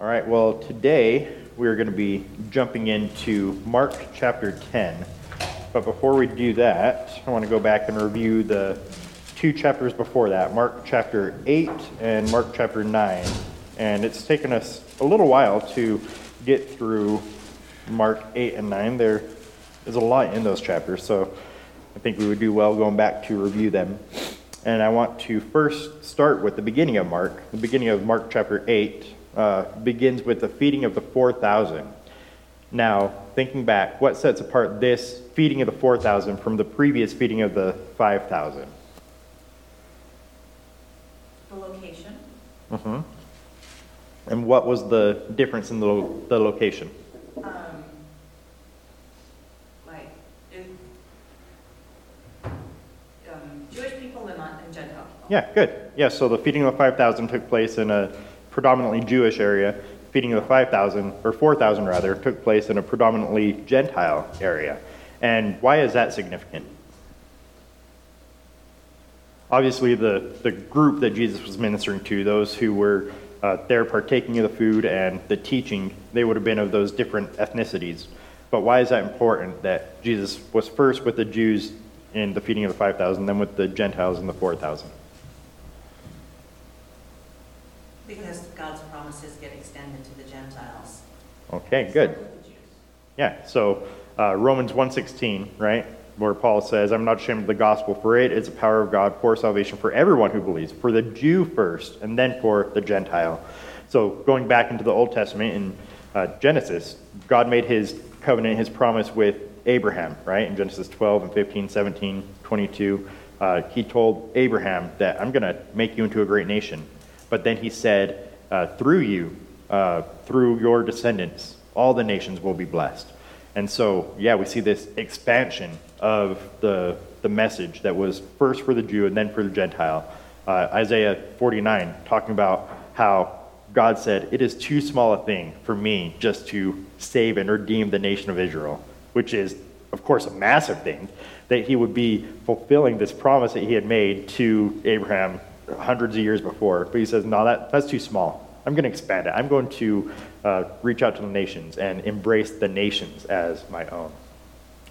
All right, well, today we're going to be jumping into Mark chapter 10. But before we do that, I want to go back and review the two chapters before that Mark chapter 8 and Mark chapter 9. And it's taken us a little while to get through Mark 8 and 9. There is a lot in those chapters, so I think we would do well going back to review them. And I want to first start with the beginning of Mark. The beginning of Mark chapter 8 uh, begins with the feeding of the 4,000. Now, thinking back, what sets apart this feeding of the 4,000 from the previous feeding of the 5,000? The location, Mm-hmm. And what was the difference in the, lo- the location? um, like, um, Jewish people and Gentile people. Yeah, good. Yeah, so the feeding of the 5,000 took place in a predominantly Jewish area. Feeding of the 5,000, or 4,000 rather, took place in a predominantly Gentile area. And why is that significant? Obviously, the, the group that Jesus was ministering to, those who were uh, there partaking of the food and the teaching, they would have been of those different ethnicities. But why is that important that Jesus was first with the Jews in the feeding of the 5,000, then with the Gentiles in the 4,000? Because God's promises get extended to the Gentiles. Okay, good. Yeah, so uh, Romans 1.16, right, where Paul says, I'm not ashamed of the gospel, for it is the power of God for salvation for everyone who believes, for the Jew first, and then for the Gentile. So going back into the Old Testament in uh, Genesis, God made his covenant, his promise with Abraham, right, in Genesis 12 and 15, 17, 22. Uh, he told Abraham that I'm going to make you into a great nation. But then he said, uh, through you, uh, through your descendants, all the nations will be blessed. And so, yeah, we see this expansion of the, the message that was first for the Jew and then for the Gentile. Uh, Isaiah 49, talking about how God said, It is too small a thing for me just to save and redeem the nation of Israel, which is, of course, a massive thing, that he would be fulfilling this promise that he had made to Abraham hundreds of years before. But he says, No, that, that's too small. I'm going to expand it. I'm going to uh, reach out to the nations and embrace the nations as my own.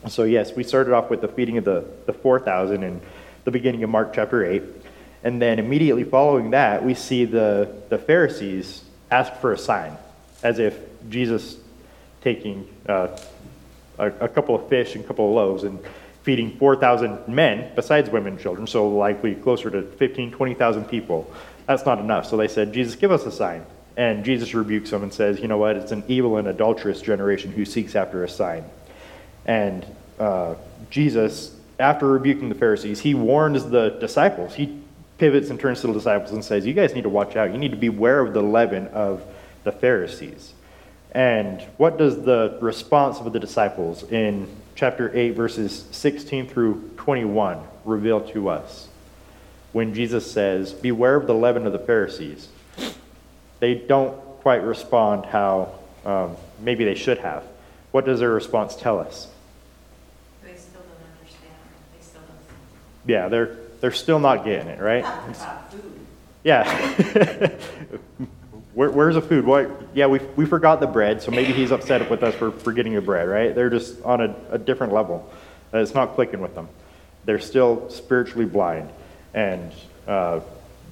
So, yes, we started off with the feeding of the, the 4,000 in the beginning of Mark chapter 8. And then immediately following that, we see the, the Pharisees ask for a sign, as if Jesus taking uh, a, a couple of fish and a couple of loaves and feeding 4,000 men, besides women and children, so likely closer to 15, 20,000 people. That's not enough. So they said, Jesus, give us a sign. And Jesus rebukes them and says, You know what? It's an evil and adulterous generation who seeks after a sign. And uh, Jesus, after rebuking the Pharisees, he warns the disciples. He pivots and turns to the disciples and says, You guys need to watch out. You need to beware of the leaven of the Pharisees. And what does the response of the disciples in chapter 8, verses 16 through 21 reveal to us? When Jesus says, Beware of the leaven of the Pharisees, they don't quite respond how um, maybe they should have. What does their response tell us? They still don't understand. They still don't. Yeah, they're, they're still not getting it, right? About food. Yeah. Where, where's the food? What? Yeah, we, we forgot the bread, so maybe he's upset with us for forgetting the bread, right? They're just on a, a different level. Uh, It's not clicking with them. They're still spiritually blind. And uh,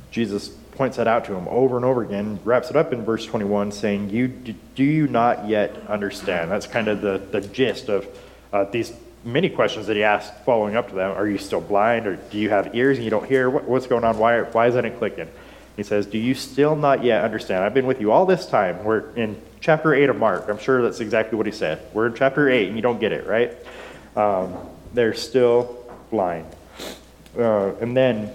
Jesus points that out to him over and over again, wraps it up in verse 21, saying, you, Do you not yet understand? That's kind of the, the gist of uh, these many questions that he asked following up to them. Are you still blind? Or do you have ears and you don't hear? What, what's going on? Why, why isn't it clicking? He says, Do you still not yet understand? I've been with you all this time. We're in chapter 8 of Mark. I'm sure that's exactly what he said. We're in chapter 8 and you don't get it, right? Um, they're still blind. Uh, and then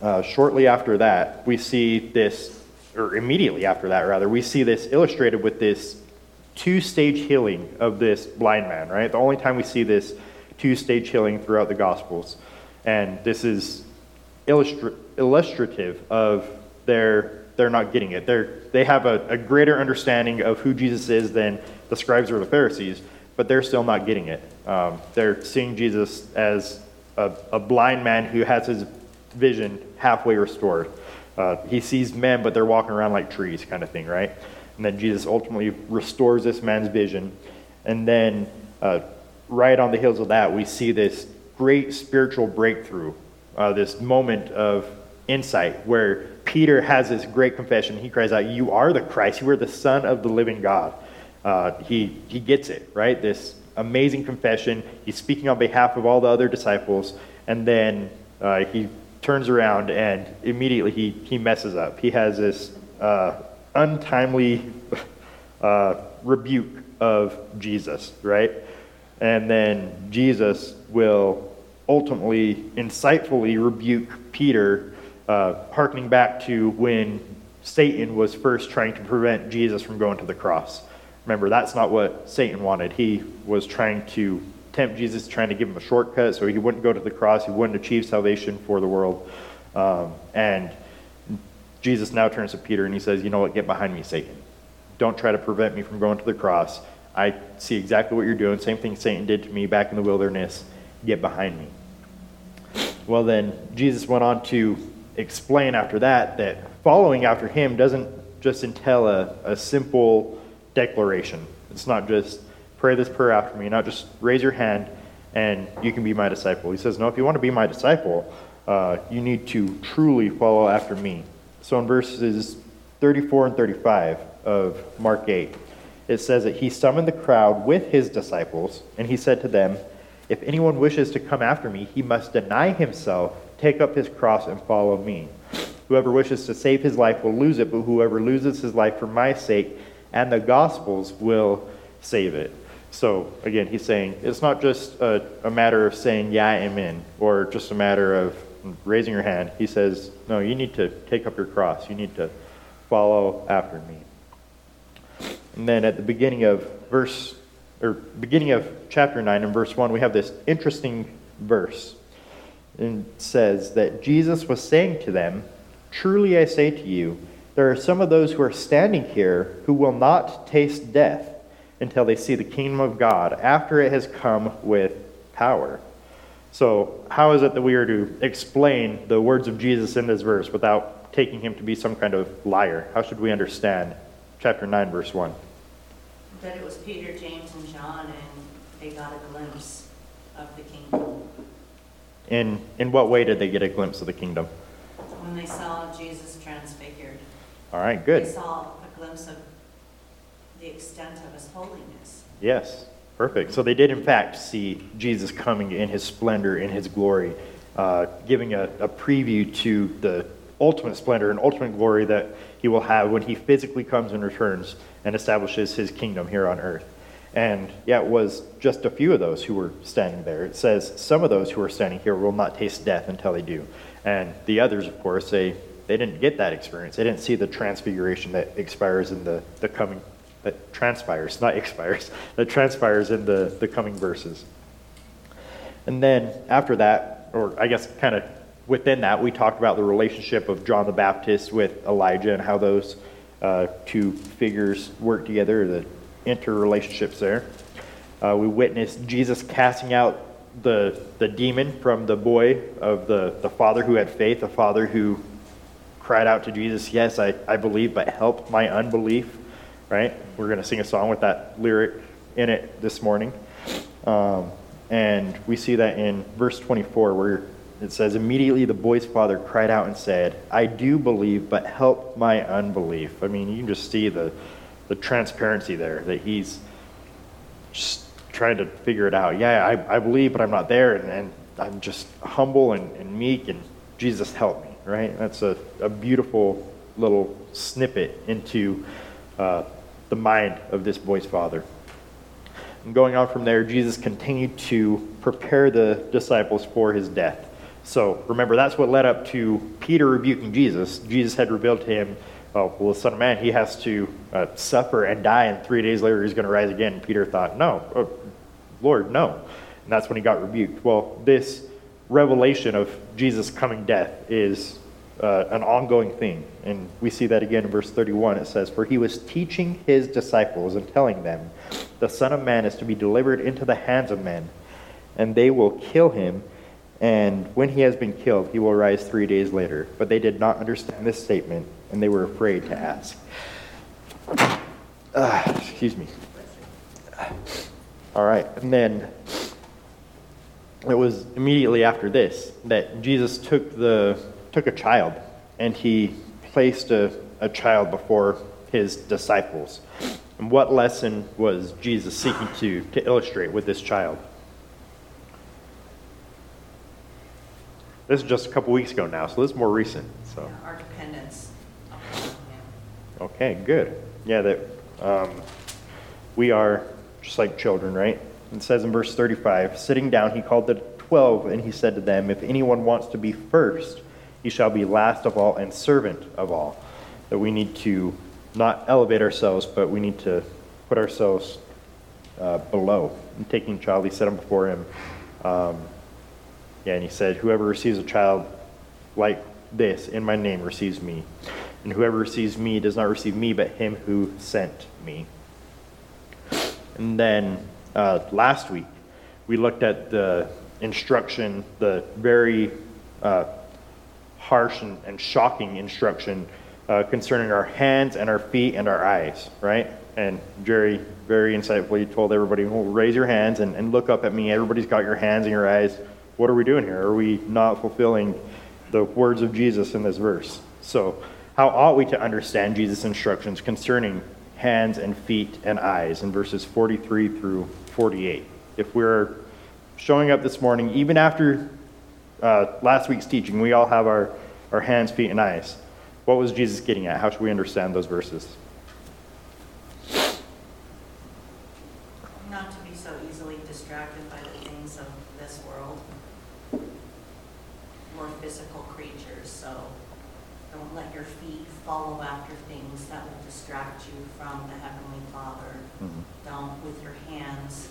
uh, shortly after that, we see this, or immediately after that, rather, we see this illustrated with this two stage healing of this blind man, right? The only time we see this two stage healing throughout the Gospels. And this is illustra- illustrative of their they're not getting it. They're, they have a, a greater understanding of who Jesus is than the scribes or the Pharisees, but they're still not getting it. Um, they're seeing Jesus as a, a blind man who has his vision halfway restored. Uh, he sees men, but they're walking around like trees, kind of thing, right? And then Jesus ultimately restores this man's vision. And then, uh, right on the heels of that, we see this great spiritual breakthrough, uh, this moment of insight where Peter has this great confession. He cries out, You are the Christ, you are the Son of the living God. Uh, he, he gets it, right? This amazing confession. He's speaking on behalf of all the other disciples. And then uh, he turns around and immediately he, he messes up. He has this uh, untimely uh, rebuke of Jesus, right? And then Jesus will ultimately, insightfully rebuke Peter, uh, harkening back to when Satan was first trying to prevent Jesus from going to the cross. Remember, that's not what Satan wanted. He was trying to tempt Jesus, trying to give him a shortcut so he wouldn't go to the cross, he wouldn't achieve salvation for the world. Um, and Jesus now turns to Peter and he says, You know what? Get behind me, Satan. Don't try to prevent me from going to the cross. I see exactly what you're doing. Same thing Satan did to me back in the wilderness. Get behind me. Well, then, Jesus went on to explain after that that following after him doesn't just entail a, a simple declaration. It's not just pray this prayer after me, not just raise your hand and you can be my disciple. He says, No, if you want to be my disciple, uh, you need to truly follow after me. So in verses 34 and 35 of Mark 8, it says that he summoned the crowd with his disciples, and he said to them, If anyone wishes to come after me, he must deny himself, take up his cross, and follow me. Whoever wishes to save his life will lose it, but whoever loses his life for my sake and the gospel's will save it. So again, he's saying it's not just a, a matter of saying, Yeah, I'm in, or just a matter of raising your hand. He says, No, you need to take up your cross. You need to follow after me. And then at the beginning of verse, or beginning of chapter 9 and verse 1, we have this interesting verse. And says that Jesus was saying to them, Truly I say to you, there are some of those who are standing here who will not taste death until they see the kingdom of God after it has come with power. So, how is it that we are to explain the words of Jesus in this verse without taking him to be some kind of liar? How should we understand chapter 9, verse 1? That it was Peter, James, and John, and they got a glimpse of the kingdom. In, in what way did they get a glimpse of the kingdom? When they saw Jesus transfigured, All right, good. they saw a glimpse of the extent of his holiness. Yes, perfect. So they did, in fact, see Jesus coming in his splendor, in his glory, uh, giving a, a preview to the ultimate splendor and ultimate glory that he will have when he physically comes and returns and establishes his kingdom here on earth. And yeah, it was just a few of those who were standing there. It says some of those who are standing here will not taste death until they do. And the others, of course, they, they didn't get that experience. They didn't see the transfiguration that expires in the, the coming, that transpires, not expires, that transpires in the, the coming verses. And then after that, or I guess kind of within that, we talked about the relationship of John the Baptist with Elijah and how those uh, two figures work together, the interrelationships there. Uh, we witnessed Jesus casting out the, the demon from the boy of the, the father who had faith, the father who cried out to Jesus, Yes, I, I believe, but help my unbelief, right? We're going to sing a song with that lyric in it this morning. Um, and we see that in verse 24, where it says, Immediately the boy's father cried out and said, I do believe, but help my unbelief. I mean, you can just see the, the transparency there, that he's just trying to figure it out. Yeah, I, I believe, but I'm not there, and, and I'm just humble and, and meek, and Jesus help me, right? That's a, a beautiful little snippet into uh, the mind of this boy's father. And going on from there, Jesus continued to prepare the disciples for his death. So remember, that's what led up to Peter rebuking Jesus. Jesus had revealed to him, oh, well, the Son of Man, he has to uh, suffer and die, and three days later he's going to rise again. And Peter thought, no, oh, Lord, no. And that's when he got rebuked. Well, this revelation of Jesus' coming death is uh, an ongoing thing. And we see that again in verse 31. It says, For he was teaching his disciples and telling them, The Son of Man is to be delivered into the hands of men, and they will kill him and when he has been killed, he will rise three days later. But they did not understand this statement, and they were afraid to ask. Uh, excuse me. All right, and then it was immediately after this that Jesus took the took a child and he placed a, a child before his disciples. And what lesson was Jesus seeking to, to illustrate with this child? This is just a couple weeks ago now, so this is more recent. So Our dependence. Okay, good. Yeah, that um, we are just like children, right? It says in verse 35 Sitting down, he called the twelve, and he said to them, If anyone wants to be first, he shall be last of all and servant of all. That we need to not elevate ourselves, but we need to put ourselves uh, below. And taking child, he set him before him. Um, yeah, and he said, Whoever receives a child like this in my name receives me. And whoever receives me does not receive me, but him who sent me. And then uh, last week, we looked at the instruction, the very uh, harsh and, and shocking instruction uh, concerning our hands and our feet and our eyes, right? And Jerry very insightfully told everybody, well, raise your hands and, and look up at me. Everybody's got your hands and your eyes. What are we doing here? Are we not fulfilling the words of Jesus in this verse? So, how ought we to understand Jesus' instructions concerning hands and feet and eyes in verses 43 through 48? If we're showing up this morning, even after uh, last week's teaching, we all have our, our hands, feet, and eyes. What was Jesus getting at? How should we understand those verses? Not to be so easily distracted by the things of this world. We're physical creatures, so don't let your feet follow after things that will distract you from the Heavenly Father. Don't, with your hands,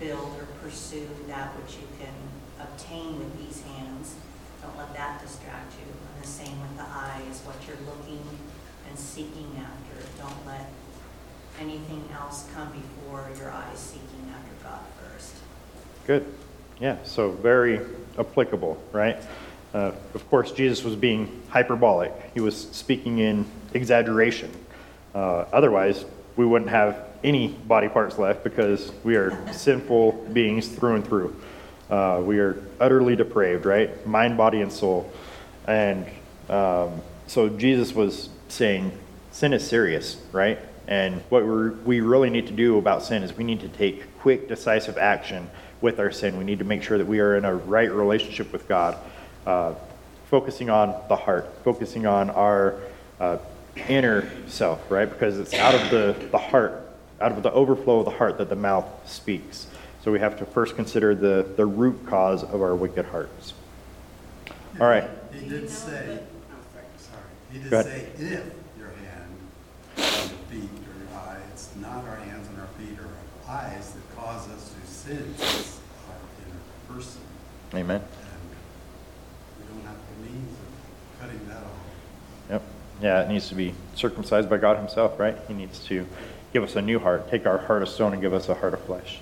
build or pursue that which you can obtain with these hands. Don't let that distract you. And the same with the eyes, what you're looking and seeking after. Don't let anything else come before your eyes seeking after God first. Good. Yeah, so very applicable, right? Uh, of course, Jesus was being hyperbolic, he was speaking in exaggeration. Uh, otherwise, we wouldn't have any body parts left because we are sinful beings through and through. Uh, we are utterly depraved, right? Mind, body, and soul. And um, so Jesus was saying sin is serious, right? And what we're, really need to do about sin is we need to take quick, decisive action with our sin. We need to make sure that we are in a right relationship with God, uh, focusing on the heart, focusing on our uh, inner self, right? Because it's out of the, the heart, out of the overflow of the heart that the mouth speaks. So we have to first consider the, the root cause of our wicked hearts. All right. He did say, sorry, he did say, if your hand and your feet or your eye, it's not our hands and our feet or our eyes that cause us to sin, it's our inner person. Amen. And we don't have the means of cutting that off. Yep. Yeah, it needs to be circumcised by God Himself, right? He needs to give us a new heart, take our heart of stone and give us a heart of flesh.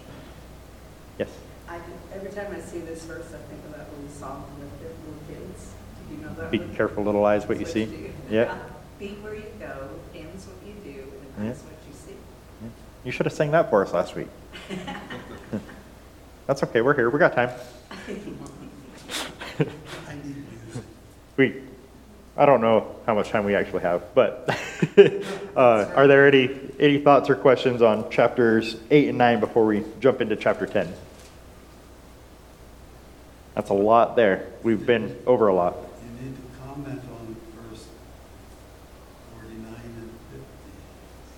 Yes. I, do- every time I see this verse, I think of that little song with the little kids. Do you know that Be one? careful, little eyes, what you see. do. Yeah. Feet where you go, hands what you do, and Yeah. eyes what you see. You should have sang that for us last week. That's okay. We're here. We got time. I. We, I don't know how much time we actually have, but uh, are there any any thoughts or questions on chapters eight and nine before we jump into chapter ten? That's a lot there. We've been over a lot. You need to comment on verse forty-nine and fifty.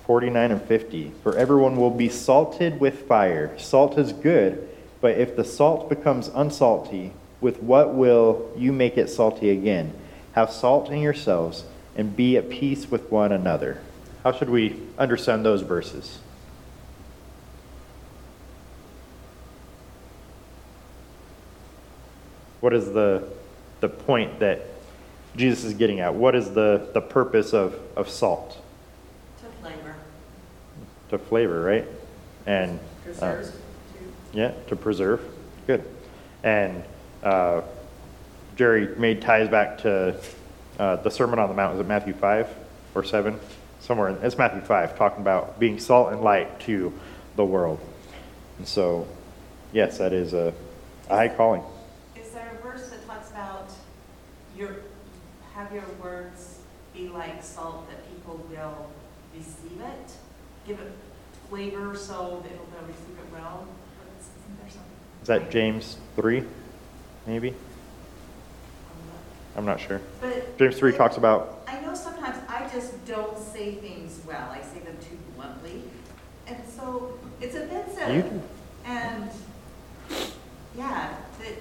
49 and 50. For everyone will be salted with fire. Salt is good, but if the salt becomes unsalty, with what will you make it salty again? Have salt in yourselves and be at peace with one another. How should we understand those verses? What is the, the point that Jesus is getting at? What is the, the purpose of, of salt? To flavor. right? And uh, yeah, to preserve. Good. And uh, Jerry made ties back to uh, the Sermon on the Mount. Was it Matthew five or seven? somewhere. in- It's Matthew 5, talking about being salt and light to the world. And so, yes, that is a, a high calling. Is there a verse that talks about your, have your words be like salt that people will receive it? Give it flavor so that they'll receive it well? Isn't there something? Is that James 3, maybe? I'm not sure. But. James 3 talks about, I know sometimes I just don't say things well. I say them too bluntly. And so it's offensive. You do. And, yeah, that,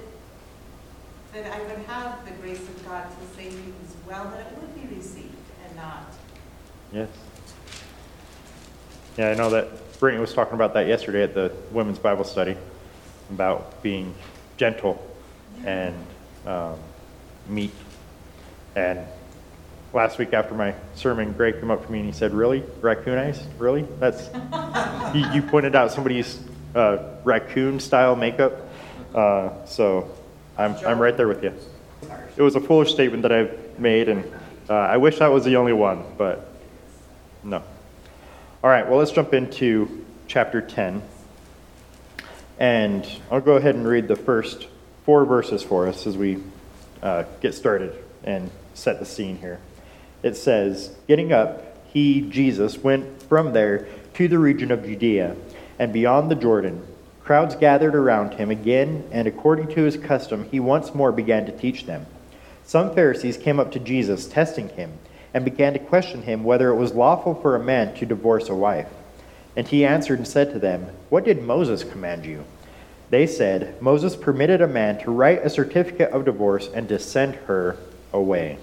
that I would have the grace of God to say things well, that it would be received and not. yes. Yeah, I know that Brittany was talking about that yesterday at the women's Bible study, about being gentle and um, meek. And last week after my sermon, Greg came up to me and he said, "Really, raccoon eyes? Really? That's you, you pointed out somebody's uh, raccoon-style makeup. Uh, so I'm I'm right there with you. It was a foolish statement that I've made, and uh, I wish that was the only one, but no. All right, well, let's jump into chapter 10. And I'll go ahead and read the first four verses for us as we uh, get started and set the scene here. It says, Getting up, he, Jesus, went from there to the region of Judea and beyond the Jordan. Crowds gathered around him again, and according to his custom, he once more began to teach them. Some Pharisees came up to Jesus, testing him, and began to question him whether it was lawful for a man to divorce a wife. And he answered and said to them, What did Moses command you? They said, Moses permitted a man to write a certificate of divorce and to send her away.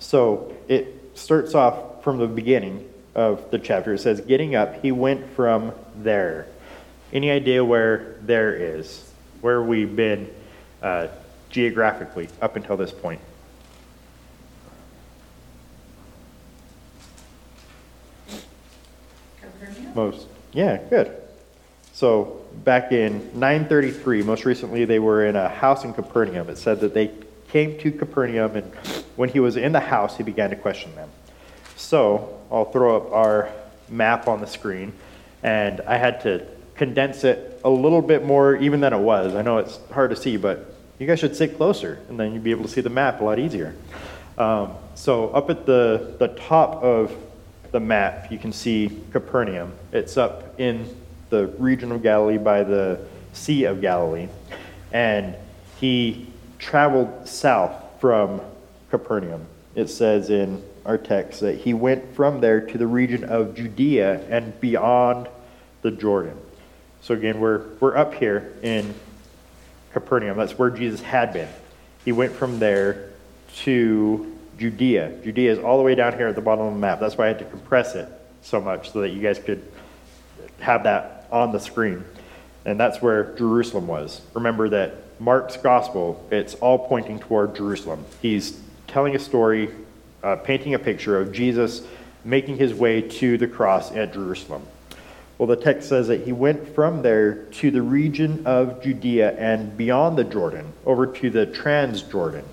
So it starts off from the beginning of the chapter. It says, Getting up, he went from there. Any idea where there is? Where we've been uh, geographically up until this point? Most, yeah, good. So back in 933, most recently they were in a house in Capernaum. It said that they came to Capernaum, and when he was in the house, he began to question them. So I'll throw up our map on the screen, and I had to condense it a little bit more even than it was. I know it's hard to see, but you guys should sit closer, and then you'd be able to see the map a lot easier. Um, so up at the, the top of the map, you can see Capernaum. It's up in the region of Galilee by the Sea of Galilee. And he traveled south from Capernaum. It says in our text that he went from there to the region of Judea and beyond the Jordan. So again, we're, we're up here in Capernaum. That's where Jesus had been. He went from there to Judea. Judea is all the way down here at the bottom of the map. That's why I had to compress it so much so that you guys could have that on the screen. And that's where Jerusalem was. Remember that Mark's gospel, it's all pointing toward Jerusalem. He's telling a story, uh, painting a picture of Jesus making his way to the cross at Jerusalem. Well, the text says that he went from there to the region of Judea and beyond the Jordan, over to the Transjordan.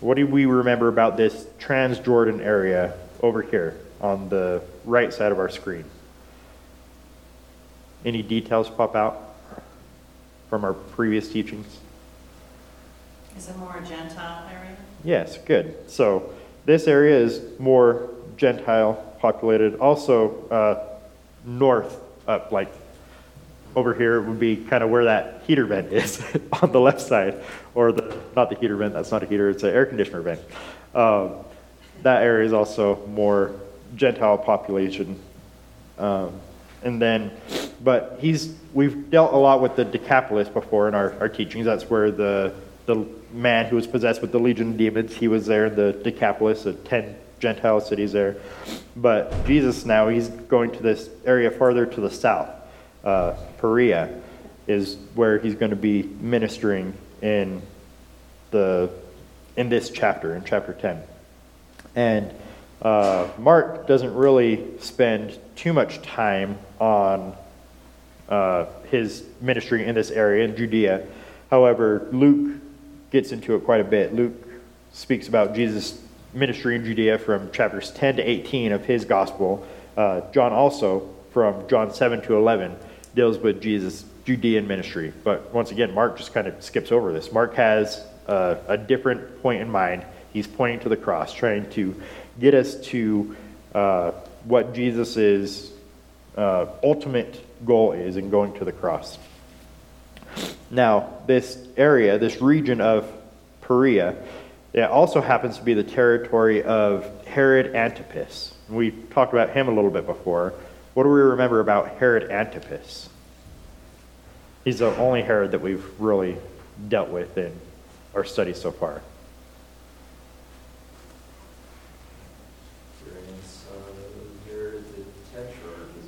What do we remember about this Transjordan area over here on the right side of our screen? Any details pop out from our previous teachings? Is it more a Gentile area? Yes, good. So this area is more Gentile populated. Also, uh, north up, like over here would be kind of where that heater vent is on the left side, or the not the heater vent. That's not a heater. It's an air conditioner vent. Um, that area is also more Gentile population. Um, and then, but he's we've dealt a lot with the Decapolis before in our, our teachings. That's where the the man who was possessed with the legion of demons, he was there in the Decapolis, the ten Gentile cities there. But Jesus now he's going to this area farther to the south. Uh, Perea is where he's going to be ministering in the in this chapter, in chapter ten. And uh, Mark doesn't really spend too much time on uh, his ministry in this area in Judea. However, Luke gets into it quite a bit. Luke speaks about Jesus ministry in Judea from chapters 10 to 18 of his gospel. Uh, John also, from John 7 to 11, deals with Jesus' Judean ministry. But once again, Mark just kind of skips over this. Mark has uh, a different point in mind. He's pointing to the cross, trying to get us to uh, what Jesus' uh, ultimate goal is in going to the cross. Now, this area, this region of Perea, it also happens to be the territory of Herod Antipas. We talked about him a little bit before. What do we remember about Herod Antipas? He's the only Herod that we've really dealt with in our study so far.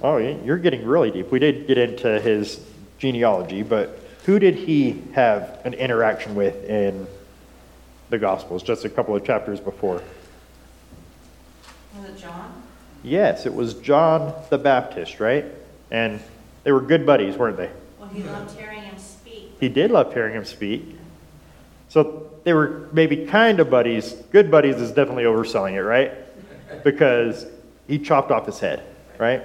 Oh, you're getting really deep. We did get into his genealogy, but who did he have an interaction with in the Gospels just a couple of chapters before? Was it John? Yes, it was John the Baptist, right? And they were good buddies, weren't they? Well, he loved hearing him speak. He did love hearing him speak. So they were maybe kind of buddies. Good buddies is definitely overselling it, right? Because he chopped off his head, right?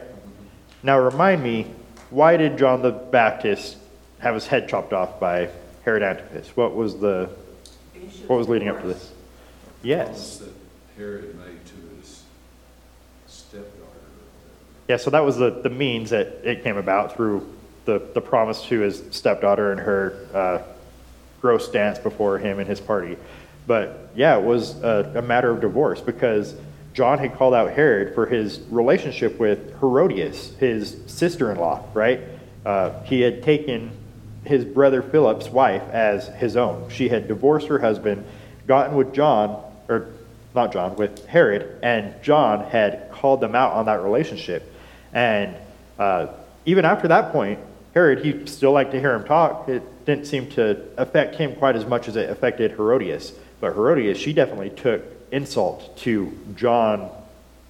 Now remind me, why did John the Baptist have his head chopped off by Herod Antipas? What was the what was leading up to this? Yes. That Herod made to his stepdaughter. Yeah, so that was the, the means that it came about through the, the promise to his stepdaughter and her uh, gross dance before him and his party. But yeah, it was a, a matter of divorce because John had called out Herod for his relationship with Herodias, his sister in law, right? Uh, he had taken his brother Philip's wife as his own. She had divorced her husband, gotten with John, or not John, with Herod, and John had called them out on that relationship. And uh, even after that point, Herod, he still liked to hear him talk. It didn't seem to affect him quite as much as it affected Herodias. But Herodias, she definitely took insult to John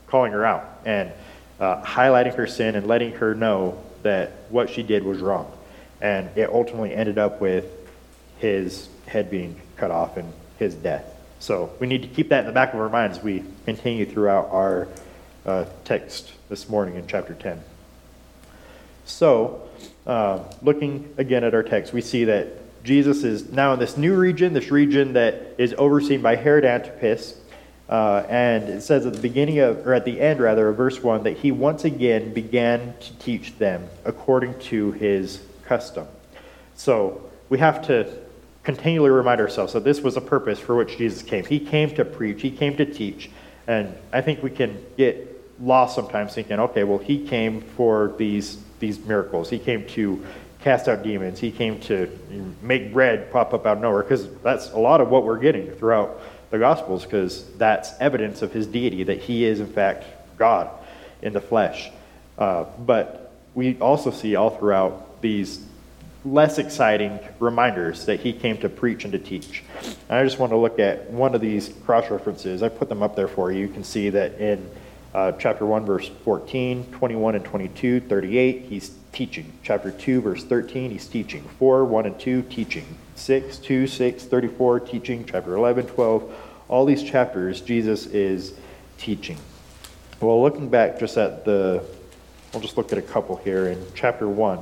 calling her out and uh, highlighting her sin and letting her know that what she did was wrong. And it ultimately ended up with his head being cut off and his death. So we need to keep that in the back of our minds as we continue throughout our uh, text this morning in chapter 10. So, uh, looking again at our text, we see that Jesus is now in this new region, this region that is overseen by Herod Antipas. Uh, and it says at the beginning of, or at the end rather, of verse 1, that he once again began to teach them according to his custom. So we have to continually remind ourselves that this was a purpose for which Jesus came. He came to preach, he came to teach. And I think we can get lost sometimes thinking, okay, well, he came for these, these miracles. He came to cast out demons. He came to make bread pop up out of nowhere, because that's a lot of what we're getting throughout the Gospels, because that's evidence of his deity, that he is, in fact, God in the flesh. Uh, but we also see all throughout these less exciting reminders that he came to preach and to teach. And I just want to look at one of these cross references. I put them up there for you. You can see that in uh, chapter 1, verse 14, 21 and 22, 38, he's teaching. Chapter 2, verse 13, he's teaching. 4, 1 and 2, teaching. 6, 2, 6, 34, teaching. Chapter 11, 12, all these chapters, Jesus is teaching. Well, looking back just at the, we'll just look at a couple here in chapter 1.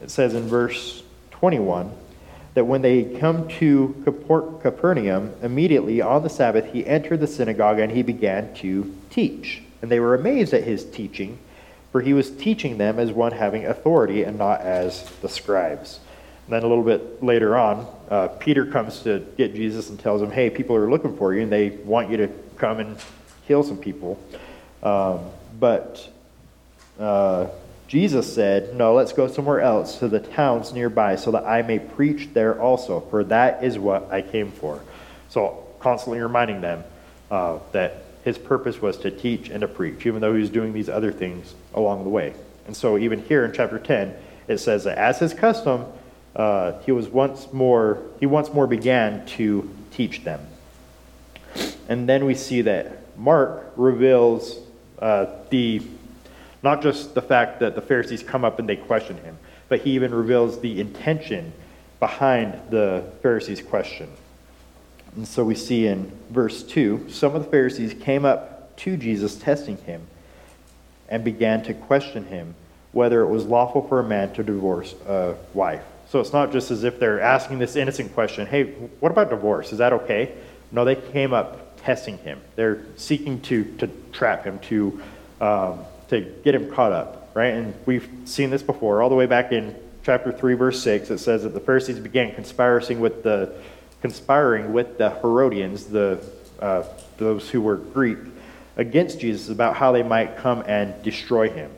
It says in verse 21 that when they come to Capernaum, immediately on the Sabbath he entered the synagogue and he began to teach. And they were amazed at his teaching, for he was teaching them as one having authority and not as the scribes. And then a little bit later on, uh, Peter comes to get Jesus and tells him, Hey, people are looking for you and they want you to come and heal some people. Um, but uh, Jesus said, No, let's go somewhere else to the towns nearby so that I may preach there also, for that is what I came for. So, constantly reminding them uh, that his purpose was to teach and to preach, even though he was doing these other things along the way. And so, even here in chapter 10, it says that as his custom, uh, he was once more, he once more began to teach them. And then we see that Mark reveals uh, the not just the fact that the Pharisees come up and they question him, but he even reveals the intention behind the Pharisees' question. And so we see in verse 2 some of the Pharisees came up to Jesus, testing him, and began to question him whether it was lawful for a man to divorce a wife. So it's not just as if they're asking this innocent question hey, what about divorce? Is that okay? No, they came up testing him. They're seeking to, to trap him, to, um, to get him caught up, right? And we've seen this before, all the way back in chapter 3, verse 6. It says that the Pharisees began conspiring with the, conspiring with the Herodians, the, uh, those who were Greek, against Jesus about how they might come and destroy him.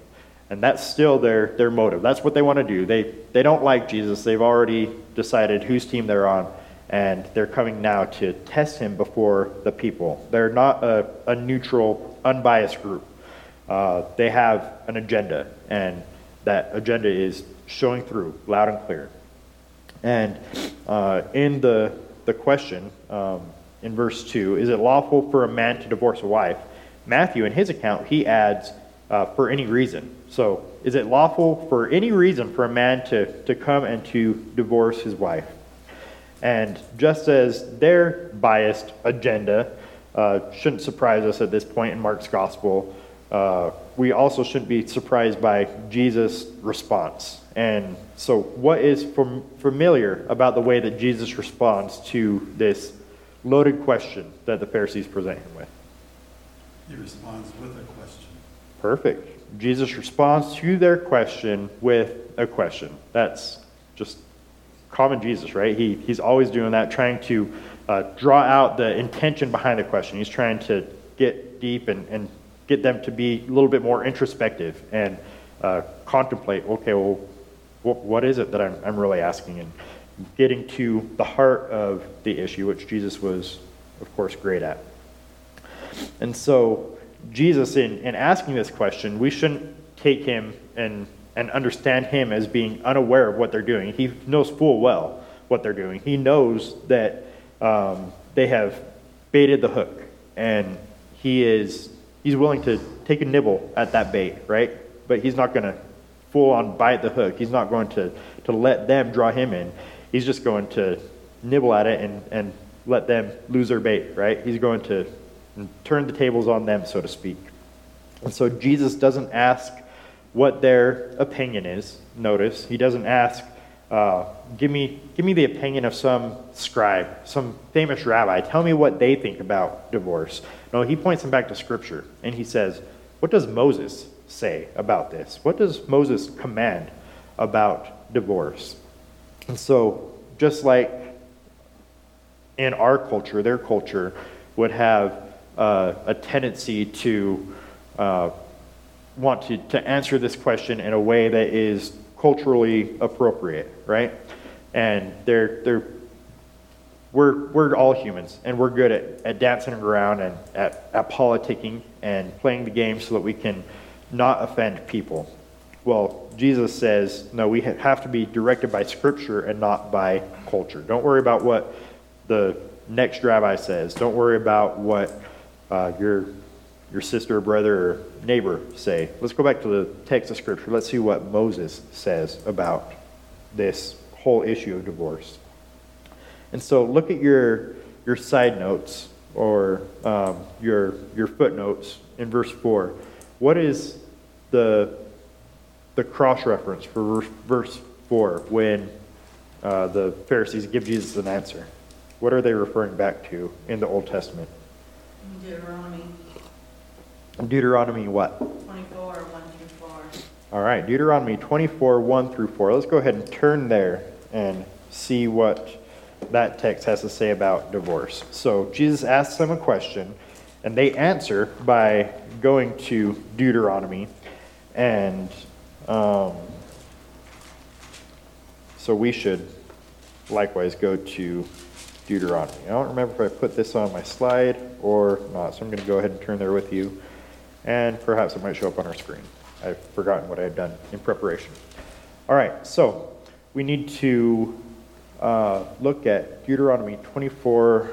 And that's still their, their motive. That's what they want to do. They, they don't like Jesus. They've already decided whose team they're on, and they're coming now to test him before the people. They're not a, a neutral, unbiased group. Uh, they have an agenda, and that agenda is showing through loud and clear. And uh, in the, the question, um, in verse 2, is it lawful for a man to divorce a wife? Matthew, in his account, he adds, uh, for any reason. So, is it lawful for any reason for a man to, to come and to divorce his wife? And just as their biased agenda uh, shouldn't surprise us at this point in Mark's gospel, uh, we also shouldn't be surprised by Jesus' response. And so, what is fam- familiar about the way that Jesus responds to this loaded question that the Pharisees present him with? He responds with a question. Perfect. Jesus responds to their question with a question. That's just common Jesus, right? He, he's always doing that, trying to uh, draw out the intention behind the question. He's trying to get deep and, and get them to be a little bit more introspective and uh, contemplate okay, well, what is it that I'm, I'm really asking? And getting to the heart of the issue, which Jesus was, of course, great at. And so, Jesus, in, in asking this question, we shouldn't take him and, and understand him as being unaware of what they're doing. He knows full well what they're doing. He knows that um, they have baited the hook, and he is he's willing to take a nibble at that bait, right? But he's not going to full on bite the hook. He's not going to, to let them draw him in. He's just going to nibble at it and, and let them lose their bait, right? He's going to turn the tables on them, so to speak. And so Jesus doesn't ask what their opinion is. Notice, he doesn't ask, uh, give, me, give me the opinion of some scribe, some famous rabbi. Tell me what they think about divorce. No, he points them back to Scripture, and he says, What does Moses say about this? What does Moses command about divorce? And so, just like in our culture, their culture would have uh, a tendency to uh, want to, to answer this question in a way that is culturally appropriate, right? And they're, they're, we're, we're all humans, and we're good at, at dancing around and at, at politicking and playing the game so that we can not offend people. Well, Jesus says, no, we have to be directed by Scripture and not by culture. Don't worry about what the next rabbi says. Don't worry about what uh, your, your sister or brother or neighbor say. Let's go back to the text of Scripture. Let's see what Moses says about this whole issue of divorce. And so look at your, your side notes or um, your, your footnotes in verse 4. What is the, the cross reference for verse, verse 4 when uh, the Pharisees give Jesus an answer? What are they referring back to in the Old Testament? Deuteronomy Deuteronomy what? 24, 1 through 4. All right, Deuteronomy 24, 1 through 4. Let's go ahead and turn there and see what that text has to say about divorce. So Jesus asks them a question, and they answer by going to Deuteronomy. And um, so we should likewise go to Deuteronomy. I don't remember if I put this on my slide or not, so I'm going to go ahead and turn there with you. And perhaps it might show up on our screen. I've forgotten what I had done in preparation. All right, so we need to uh, look at Deuteronomy 24,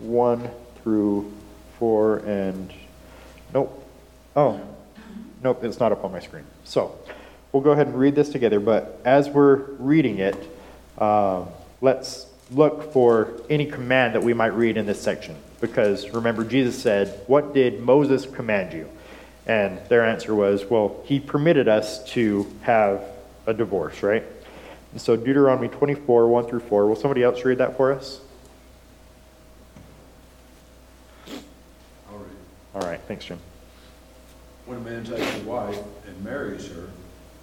1 through 4, and nope. Oh, nope, it's not up on my screen. So we'll go ahead and read this together, but as we're reading it, uh, let's look for any command that we might read in this section. Because remember, Jesus said, What did Moses command you? And their answer was, Well, he permitted us to have a divorce, right? And so Deuteronomy 24, 1 through 4. Will somebody else read that for us? All right. All right, thanks, Jim. When a man takes a wife and marries her,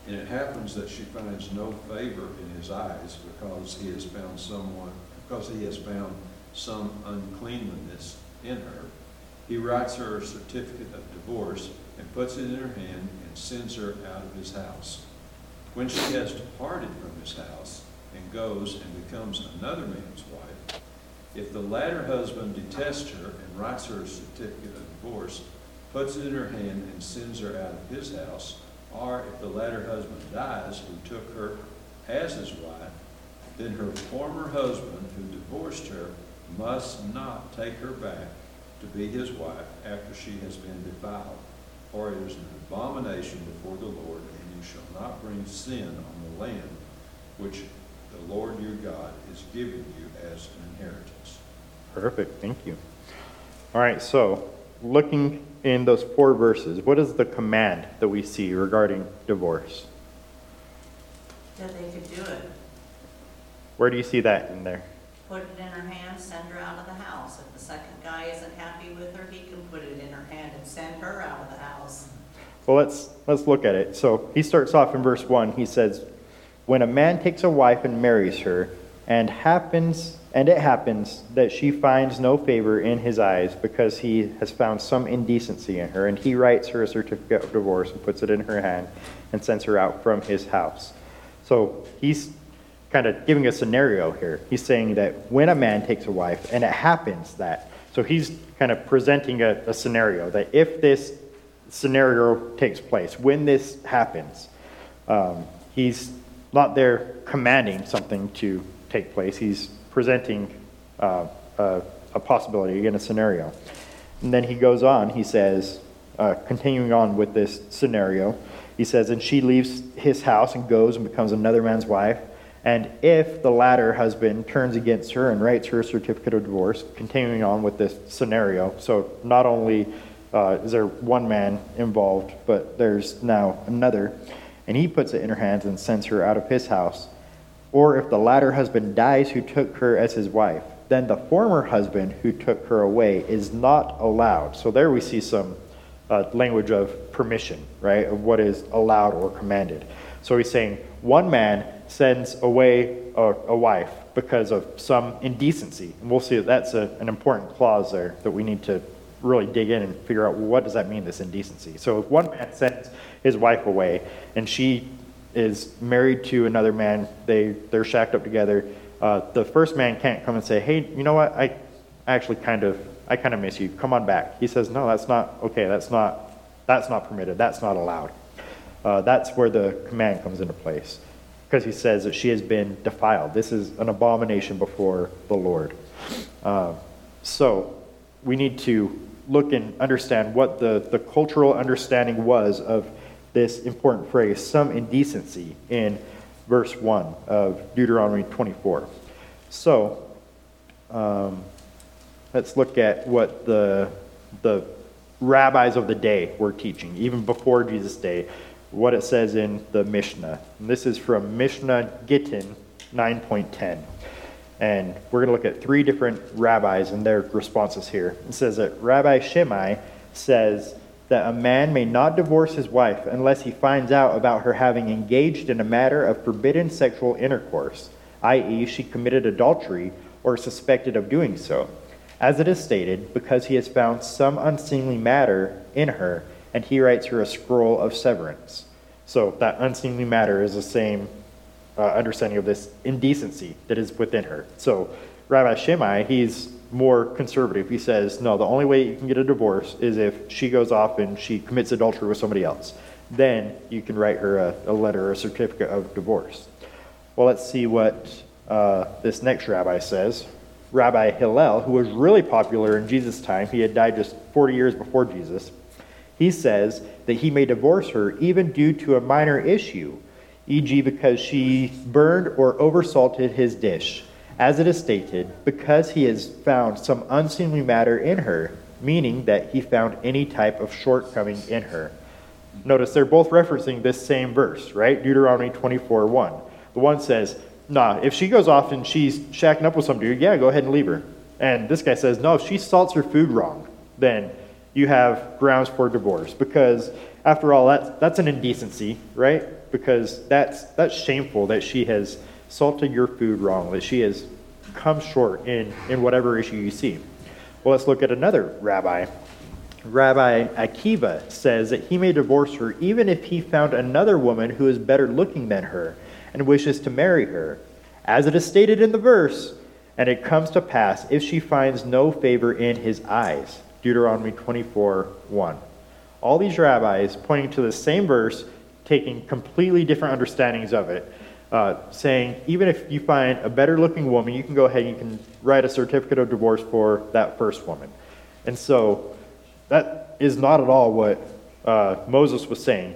and it happens that she finds no favor in his eyes because he has found someone, because he has found some uncleanliness in her, he writes her a certificate of divorce and puts it in her hand and sends her out of his house. When she has departed from his house and goes and becomes another man's wife, if the latter husband detests her and writes her a certificate of divorce, puts it in her hand and sends her out of his house, or if the latter husband dies who took her as his wife, then her former husband who divorced her must not take her back to be his wife after she has been defiled. For it is an abomination before the Lord, and you shall not bring sin on the land which the Lord your God is giving you as an inheritance. Perfect, thank you. All right, so looking in those four verses, what is the command that we see regarding divorce? That they could do it. Where do you see that in there? Put it in her hand, send her out of the house. If the second guy isn't happy with her, he can put it in her hand and send her out of the house. Well, let's let's look at it. So he starts off in verse one. He says, "When a man takes a wife and marries her, and happens and it happens that she finds no favor in his eyes because he has found some indecency in her, and he writes her a certificate of divorce and puts it in her hand and sends her out from his house." So he's kind of giving a scenario here. He's saying that when a man takes a wife, and it happens that, so he's kind of presenting a, a scenario that if this scenario takes place, when this happens, um, he's not there commanding something to take place. He's presenting uh, a, a possibility, again, a scenario. And then he goes on, he says, uh, continuing on with this scenario, he says, And she leaves his house and goes and becomes another man's wife. And if the latter husband turns against her and writes her a certificate of divorce, continuing on with this scenario, so not only uh, is there one man involved, but there's now another, and he puts it in her hands and sends her out of his house. Or if the latter husband dies who took her as his wife, then the former husband who took her away is not allowed. So there we see some uh, language of permission, right, of what is allowed or commanded. So he's saying one man sends away a, a wife because of some indecency. And we'll see that that's a, an important clause there that we need to really dig in and figure out well, what does that mean, this indecency. So if one man sends his wife away and she is married to another man, they, they're shacked up together, uh, the first man can't come and say, hey, you know what, I actually kind of, I kind of miss you, come on back. He says, no, that's not, okay, that's not, that's not permitted, that's not allowed. Uh, that's where the command comes into place because he says that she has been defiled. This is an abomination before the Lord. Uh, so we need to look and understand what the, the cultural understanding was of this important phrase, some indecency, in verse 1 of Deuteronomy 24. So um, let's look at what the, the rabbis of the day were teaching, even before Jesus' day what it says in the Mishnah. And this is from Mishnah Gittin 9.10. And we're going to look at three different rabbis and their responses here. It says that Rabbi Shammai says that a man may not divorce his wife unless he finds out about her having engaged in a matter of forbidden sexual intercourse, i.e., she committed adultery or suspected of doing so. As it is stated, because he has found some unseemly matter in her, and he writes her a scroll of severance. So that unseemly matter is the same uh, understanding of this indecency that is within her. So Rabbi Shammai, he's more conservative. He says, no, the only way you can get a divorce is if she goes off and she commits adultery with somebody else. Then you can write her a, a letter or a certificate of divorce. Well, let's see what uh, this next rabbi says. Rabbi Hillel, who was really popular in Jesus' time, he had died just 40 years before Jesus. He says that he may divorce her even due to a minor issue, e.g., because she burned or oversalted his dish, as it is stated, because he has found some unseemly matter in her, meaning that he found any type of shortcoming in her. Notice they're both referencing this same verse, right? Deuteronomy 24 1. The one says, Nah, if she goes off and she's shacking up with some dude, yeah, go ahead and leave her. And this guy says, No, if she salts her food wrong, then you have grounds for divorce. Because after all, that's, that's an indecency, right? Because that's, that's shameful that she has salted your food wrong, that she has come short in, in whatever issue you see. Well, let's look at another rabbi. Rabbi Akiva says that he may divorce her even if he found another woman who is better looking than her and wishes to marry her. As it is stated in the verse, and it comes to pass if she finds no favor in his eyes. Deuteronomy 24 1. All these rabbis pointing to the same verse, taking completely different understandings of it, uh, saying even if you find a better looking woman, you can go ahead and you can write a certificate of divorce for that first woman. And so that is not at all what uh, Moses was saying.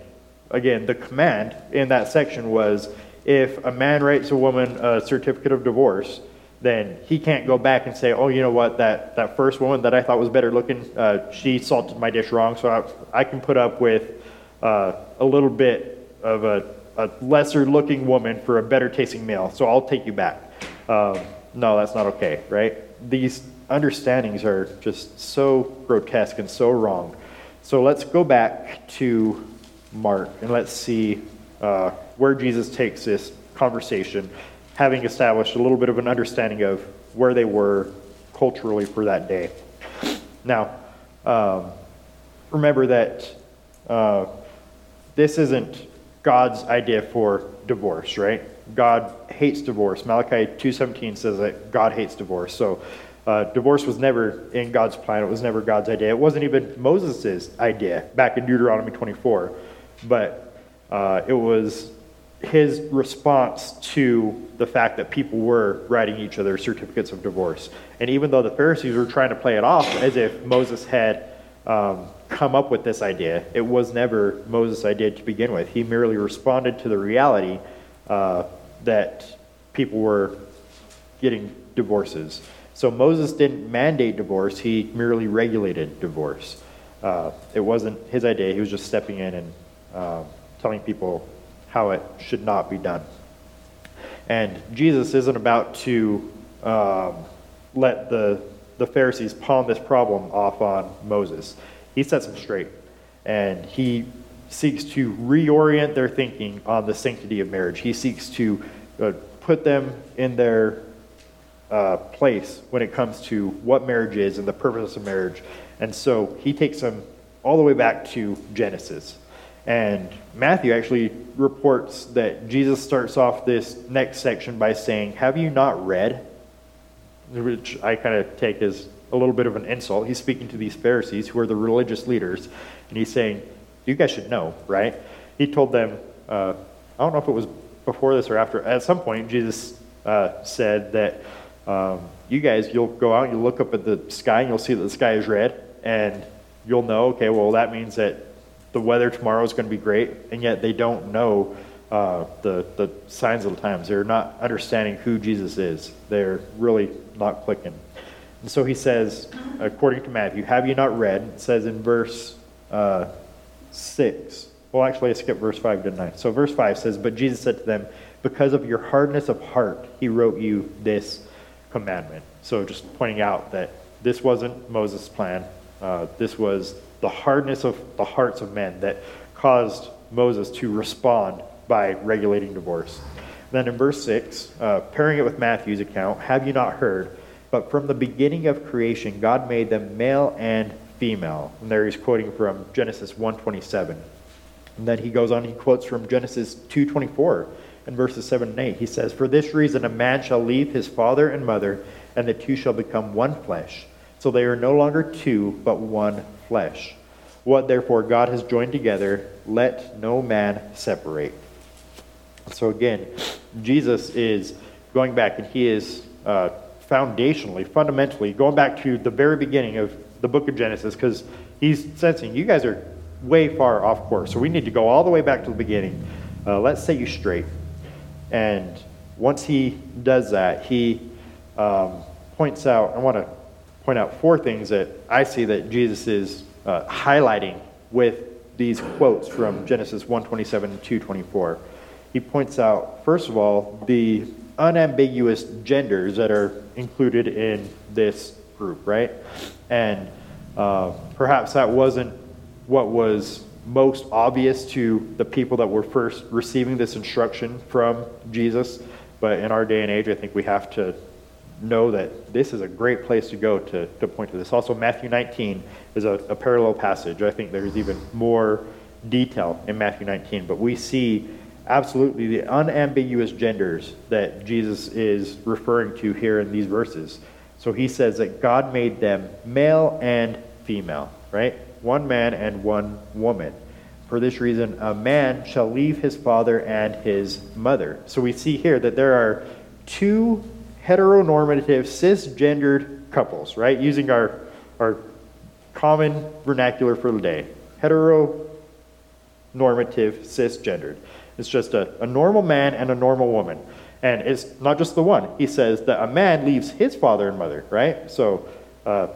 Again, the command in that section was if a man writes a woman a certificate of divorce, then he can't go back and say, oh, you know what, that, that first woman that I thought was better looking, uh, she salted my dish wrong, so I, I can put up with uh, a little bit of a, a lesser looking woman for a better tasting male, so I'll take you back. Um, no, that's not okay, right? These understandings are just so grotesque and so wrong. So let's go back to Mark and let's see uh, where Jesus takes this conversation, having established a little bit of an understanding of where they were culturally for that day. Now, um, remember that uh, this isn't God's idea for divorce, right? God hates divorce. Malachi 2:17 says that God hates divorce. So uh, divorce was never in God's plan. It was never God's idea. It wasn't even Moses' idea back in Deuteronomy 24. But uh, it was his response to the fact that people were writing each other certificates of divorce. And even though the Pharisees were trying to play it off as if Moses had um, come up with this idea, it was never Moses' idea to begin with. He merely responded to the reality uh, that people were getting divorces. So Moses didn't mandate divorce, he merely regulated divorce. Uh, it wasn't his idea, he was just stepping in and uh, telling people how it should not be done. And Jesus isn't about to um, let the, the Pharisees palm this problem off on Moses. He sets them straight, and he seeks to reorient their thinking on the sanctity of marriage. He seeks to uh, put them in their uh, place when it comes to what marriage is and the purpose of marriage. And so he takes them all the way back to Genesis. And Matthew actually reports that Jesus starts off this next section by saying, Have you not read? Which I kind of take as a little bit of an insult. He's speaking to these Pharisees who are the religious leaders, and he's saying, You guys should know, right? He told them, uh, I don't know if it was before this or after, at some point, Jesus uh, said that um, you guys, you'll go out, you'll look up at the sky, and you'll see that the sky is red, and you'll know, okay, well, that means that the weather tomorrow is going to be great, and yet they don't know uh, the, the signs of the times. They're not understanding who Jesus is. They're really not clicking. And so he says, according to Matthew, have you not read? It says in verse uh, 6. Well, actually, I skipped verse 5, didn't I? So verse 5 says, But Jesus said to them, Because of your hardness of heart, he wrote you this commandment. So just pointing out that this wasn't Moses' plan. Uh, this was the hardness of the hearts of men that caused Moses to respond by regulating divorce. Then in verse 6, uh, pairing it with Matthew's account, have you not heard? But from the beginning of creation, God made them male and female. And there he's quoting from Genesis 1.27. And then he goes on, he quotes from Genesis 2.24 and verses 7 and 8. He says, For this reason a man shall leave his father and mother, and the two shall become one flesh. So they are no longer two, but one flesh. What therefore God has joined together, let no man separate. So again, Jesus is going back and he is uh, foundationally, fundamentally, going back to the very beginning of the book of Genesis because he's sensing you guys are way far off course. So we need to go all the way back to the beginning. Uh, let's set you straight. And once he does that, he um, points out, I want to point out four things that I see that Jesus is uh, highlighting with these quotes from Genesis 127 and 224. He points out, first of all, the unambiguous genders that are included in this group, right? And uh, perhaps that wasn't what was most obvious to the people that were first receiving this instruction from Jesus. But in our day and age, I think we have to know that this is a great place to go to, to point to this. Also, Matthew 19 is a, a parallel passage. I think there's even more detail in Matthew 19, but we see absolutely the unambiguous genders that Jesus is referring to here in these verses. So he says that God made them male and female, right? One man and one woman. For this reason, a man shall leave his father and his mother. So we see here that there are two heteronormative, cisgendered couples, right? Using our, our common vernacular for the day. Heteronormative, cisgendered. It's just a, a normal man and a normal woman. And it's not just the one. He says that a man leaves his father and mother, right? So, uh,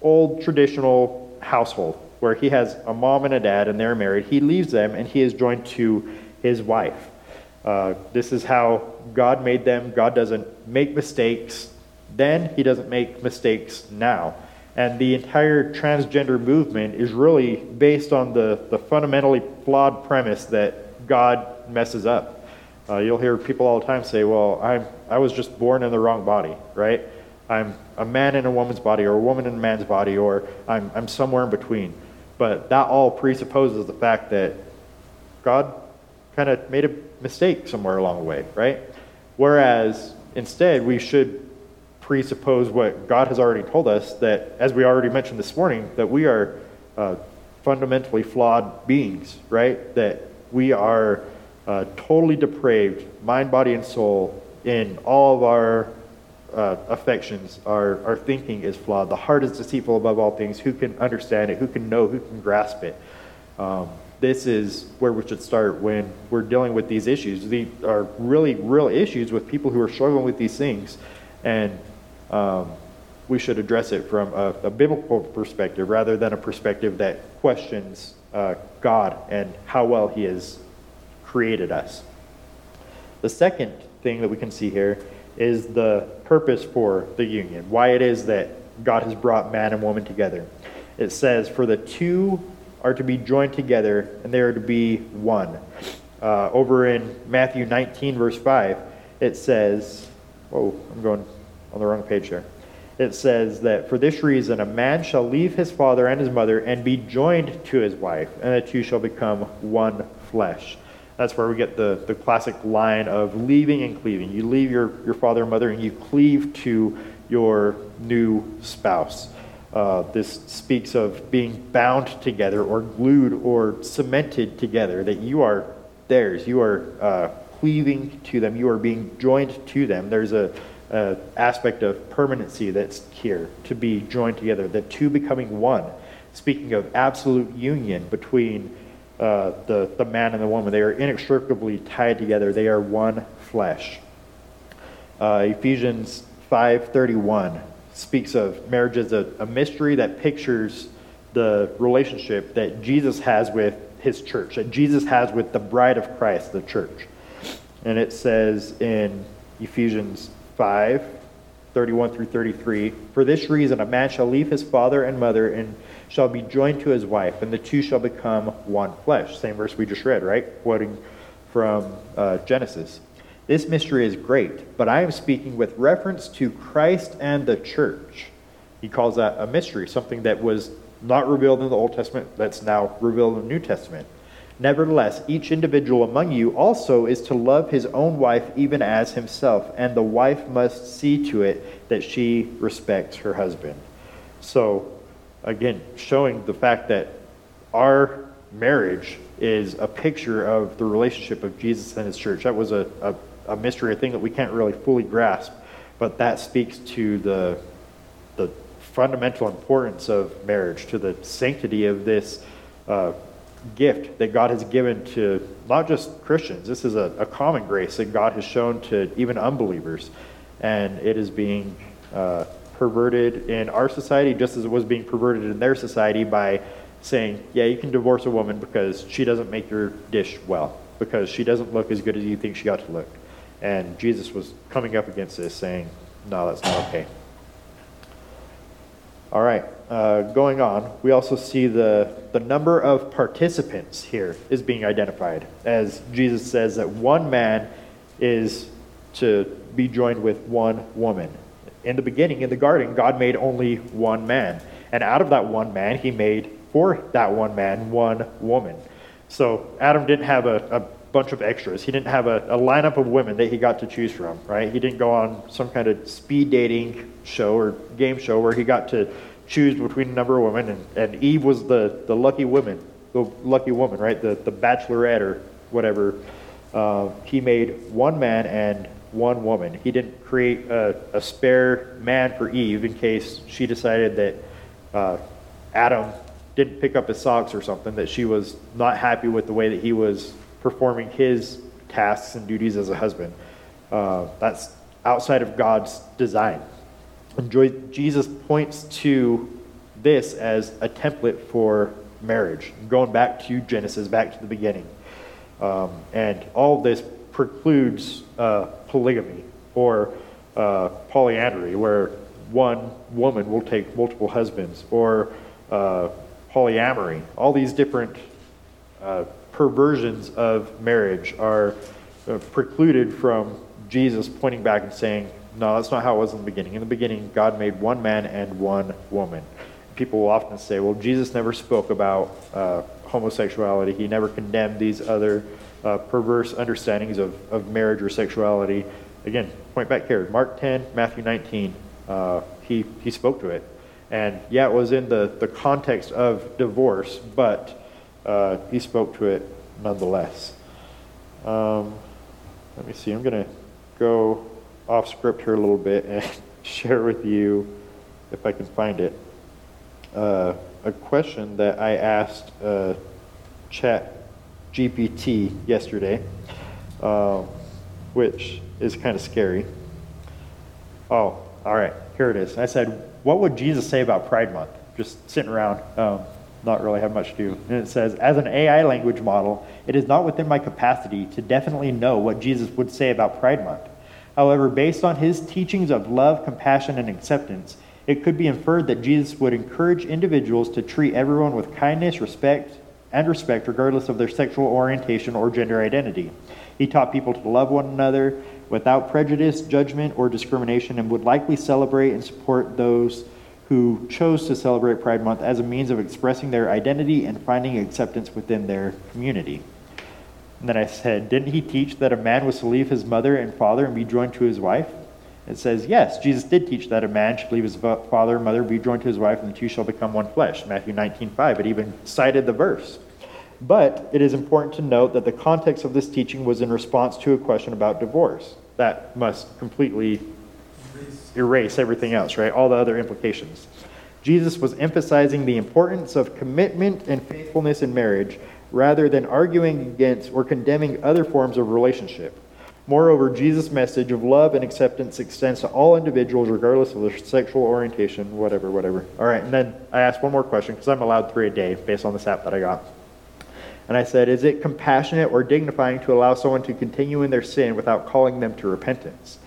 old traditional household where he has a mom and a dad and they're married. He leaves them and he is joined to his wife. Uh, this is how God made them. God doesn't make mistakes then, He doesn't make mistakes now. And the entire transgender movement is really based on the, the fundamentally flawed premise that God messes up. Uh, you'll hear people all the time say, Well, I'm, I was just born in the wrong body, right? I'm a man in a woman's body, or a woman in a man's body, or I'm, I'm somewhere in between. But that all presupposes the fact that God kind of made a mistake somewhere along the way, right? Whereas instead, we should presuppose what God has already told us that, as we already mentioned this morning, that we are uh, fundamentally flawed beings, right? That we are uh, totally depraved, mind, body, and soul, in all of our uh, affections. Our, our thinking is flawed. The heart is deceitful above all things. Who can understand it? Who can know? Who can grasp it? Um, this is where we should start when we're dealing with these issues. These are really real issues with people who are struggling with these things. And um, we should address it from a, a, biblical perspective rather than a perspective that questions uh, God and how well He has created us. The second thing that we can see here is the purpose for the union, why it is that God has brought man and woman together. It says, For the two are to be joined together and they are to be one. Uh, over in Matthew 19, verse 5, it says, Whoa, I'm going on the wrong page here. It says that for this reason, a man shall leave his father and his mother and be joined to his wife, and the two shall become one flesh. That's where we get the, the classic line of leaving and cleaving. You leave your, your father and mother and you cleave to your new spouse. Uh, this speaks of being bound together or glued or cemented together, that you are theirs. You are uh, cleaving to them. You are being joined to them. There's a, a, aspect of permanency that's here, to be joined together, the two becoming one. Speaking of absolute union between uh, the, the man and the woman, they are inextricably tied together. They are one flesh. Uh, Ephesians 5.31 speaks of marriage as a, a mystery that pictures the relationship that Jesus has with his church, that Jesus has with the bride of Christ, the church. And it says in Ephesians 5 31 through 33 For this reason, a man shall leave his father and mother and shall be joined to his wife, and the two shall become one flesh. Same verse we just read, right? Quoting from uh, Genesis. This mystery is great, but I am speaking with reference to Christ and the church. He calls that a mystery, something that was not revealed in the Old Testament, that's now revealed in the New Testament. Nevertheless, each individual among you also is to love his own wife even as himself, and the wife must see to it that she respects her husband. So, again, showing the fact that our marriage is a picture of the relationship of Jesus and his church. That was a, a a mystery, a thing that we can't really fully grasp, but that speaks to the, the fundamental importance of marriage, to the sanctity of this uh, gift that God has given to not just Christians. This is a, a, common grace that God has shown to even unbelievers. and it is being uh, perverted in our society just as it was being perverted in their society by saying, yeah, you can divorce a woman because she doesn't make your dish well, because she doesn't look as good as you think she ought to look. And Jesus was coming up against this, saying, no, that's not okay. All right, uh, going on, we also see the, the number of participants here is being identified, as Jesus says that one man is to be joined with one woman. In the beginning, in the garden, God made only one man, and out of that one man, he made for that one man one woman. So Adam didn't have a, a bunch of extras. He didn't have a, a lineup of women that he got to choose from, right? He didn't go on some kind of speed dating show or game show where he got to choose between a number of women, and, and Eve was the, the lucky woman, the lucky woman, right? The, the bachelorette or whatever. Uh, he made one man and one woman. He didn't create a, a spare man for Eve in case she decided that uh, Adam didn't pick up his socks or something, that she was not happy with the way that he was performing his tasks and duties as a husband. Uh, that's outside of God's design. And Jesus points to this as a template for marriage, going back to Genesis, back to the beginning. Um, and all this precludes uh, polygamy or uh, polyandry, where one woman will take multiple husbands, or uh, polyamory. All these different uh, perversions of marriage are uh, precluded from Jesus pointing back and saying, no, that's not how it was in the beginning. In the beginning, God made one man and one woman. People will often say, well, Jesus never spoke about uh, homosexuality. He never condemned these other uh, perverse understandings of, of marriage or sexuality. Again, point back here Mark 10, Matthew 19. Uh, he, he spoke to it. And yeah, it was in the, the context of divorce, but uh, he spoke to it nonetheless. Um, let me see, I'm going to go off script here a little bit and share with you, if I can find it, uh, a question that I asked uh, Chat GPT yesterday, uh, which is kind of scary. Oh, all right, here it is. I said, What would Jesus say about Pride Month? Just sitting around, um, not really have much to do. And it says, As an AI language model, it is not within my capacity to definitely know what Jesus would say about Pride Month. However, based on his teachings of love, compassion, and acceptance, it could be inferred that Jesus would encourage individuals to treat everyone with kindness, respect, and respect regardless of their sexual orientation or gender identity. He taught people to love one another without prejudice, judgment, or discrimination and would likely celebrate and support those who chose to celebrate Pride Month as a means of expressing their identity and finding acceptance within their community. And then I said, Didn't he teach that a man was to leave his mother and father and be joined to his wife? It says, Yes, Jesus did teach that a man should leave his father and mother, be joined to his wife, and the two shall become one flesh. Matthew 19 5. It even cited the verse. But it is important to note that the context of this teaching was in response to a question about divorce. That must completely erase everything else, right? All the other implications. Jesus was emphasizing the importance of commitment and faithfulness in marriage rather than arguing against or condemning other forms of relationship. Moreover, Jesus' message of love and acceptance extends to all individuals, regardless of their sexual orientation, whatever, whatever. All right, and then I asked one more question because I'm allowed three a day based on this app that I got. And I said, Is it compassionate or dignifying to allow someone to continue in their sin without calling them to repentance?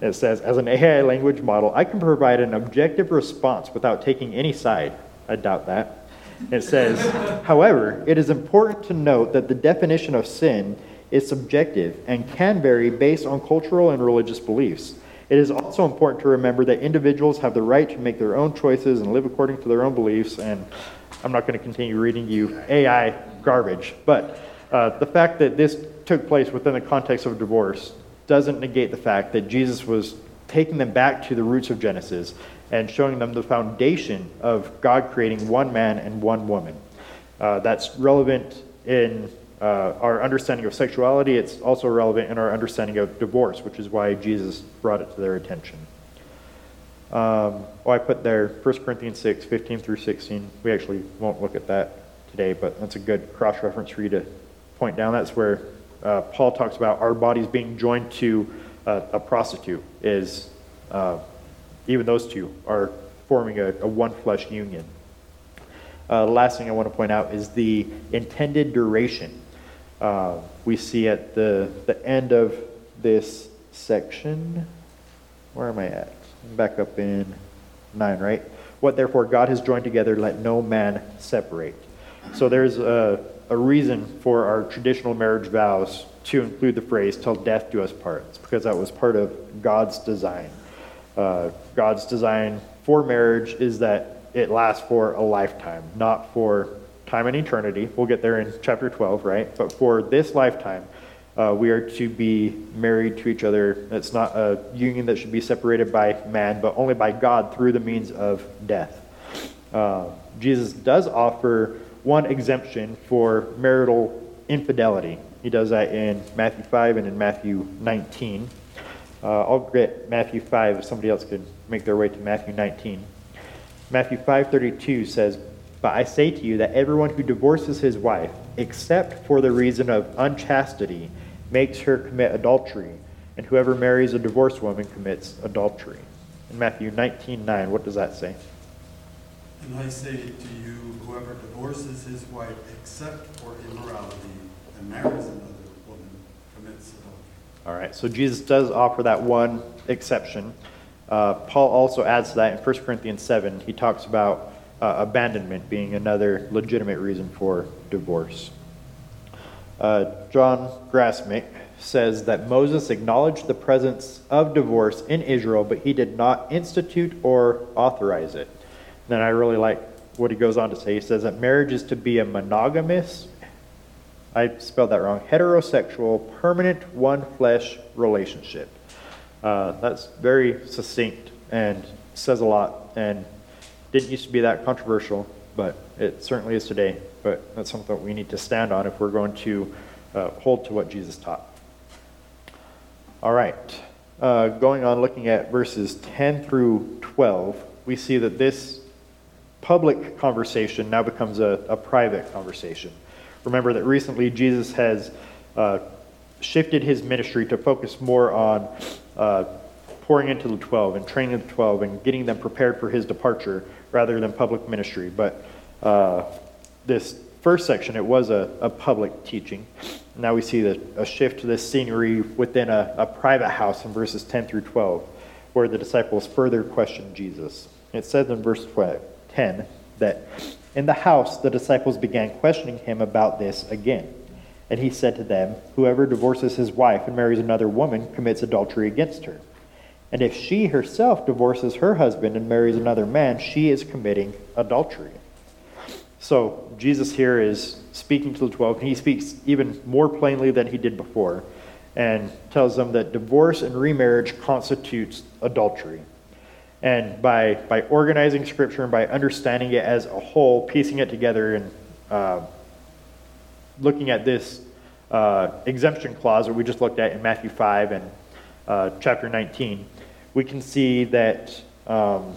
It says, As an AI language model, I can provide an objective response without taking any side. I doubt that. It says, however, it is important to note that the definition of sin is subjective and can vary based on cultural and religious beliefs. It is also important to remember that individuals have the right to make their own choices and live according to their own beliefs. And I'm not going to continue reading you AI garbage, but uh, the fact that this took place within the context of divorce doesn't negate the fact that Jesus was taking them back to the roots of Genesis and showing them the foundation of God creating one man and one woman. Uh, that's relevant in uh, our understanding of sexuality. It's also relevant in our understanding of divorce, which is why Jesus brought it to their attention. Um, oh, I put there 1 Corinthians 6, 15 through 16. We actually won't look at that today, but that's a good cross reference for you to point down. That's where uh, Paul talks about our bodies being joined to uh, a prostitute is, uh, even those two are forming a, a one flesh union. Uh, the last thing I want to point out is the intended duration. Uh, we see at the, the end of this section, where am I at? I'm back up in 9, right? What therefore God has joined together, let no man separate. So there's a, a reason for our traditional marriage vows to include the phrase, till death do us part. It's because that was part of God's design. Uh, God's design for marriage is that it lasts for a lifetime, not for time and eternity. We'll get there in chapter 12, right? But for this lifetime, uh, we are to be married to each other. It's not a union that should be separated by man, but only by God through the means of death. Uh, Jesus does offer one exemption for marital infidelity. He does that in Matthew 5 and in Matthew 19. Uh, I'll get Matthew 5 if somebody else could make their way to Matthew 19. Matthew 5:32 says, "But I say to you that everyone who divorces his wife, except for the reason of unchastity, makes her commit adultery, and whoever marries a divorced woman commits adultery." In Matthew 19:9, what does that say? And I say to you, whoever divorces his wife except for immorality and marries another woman commits adultery. All right, so Jesus does offer that one exception. Uh, Paul also adds to that in 1 Corinthians 7. He talks about uh, abandonment being another legitimate reason for divorce. Uh, John Grassmick says that Moses acknowledged the presence of divorce in Israel, but he did not institute or authorize it. Then I really like what he goes on to say. He says that marriage is to be a monogamous, I spelled that wrong, heterosexual, permanent, one flesh relationship. Uh, that's very succinct and says a lot and didn't used to be that controversial, but it certainly is today. But that's something that we need to stand on if we're going to uh, hold to what Jesus taught. All right. Uh, going on, looking at verses 10 through 12, we see that this public conversation now becomes a, a private conversation. Remember that recently Jesus has uh, shifted his ministry to focus more on uh, pouring into the 12 and training the 12 and getting them prepared for his departure rather than public ministry. But uh, this first section, it was a, a public teaching. Now we see the, a shift to this scenery within a, a private house in verses 10 through 12, where the disciples further question Jesus. It says in verse 10 that in the house the disciples began questioning him about this again. And he said to them, Whoever divorces his wife and marries another woman commits adultery against her. And if she herself divorces her husband and marries another man, she is committing adultery. So Jesus here is speaking to the 12, and he speaks even more plainly than he did before, and tells them that divorce and remarriage constitutes adultery. And by, by organizing Scripture and by understanding it as a whole, piecing it together, and uh, looking at this uh, exemption clause that we just looked at in Matthew 5 and uh, chapter 19, we can see that um,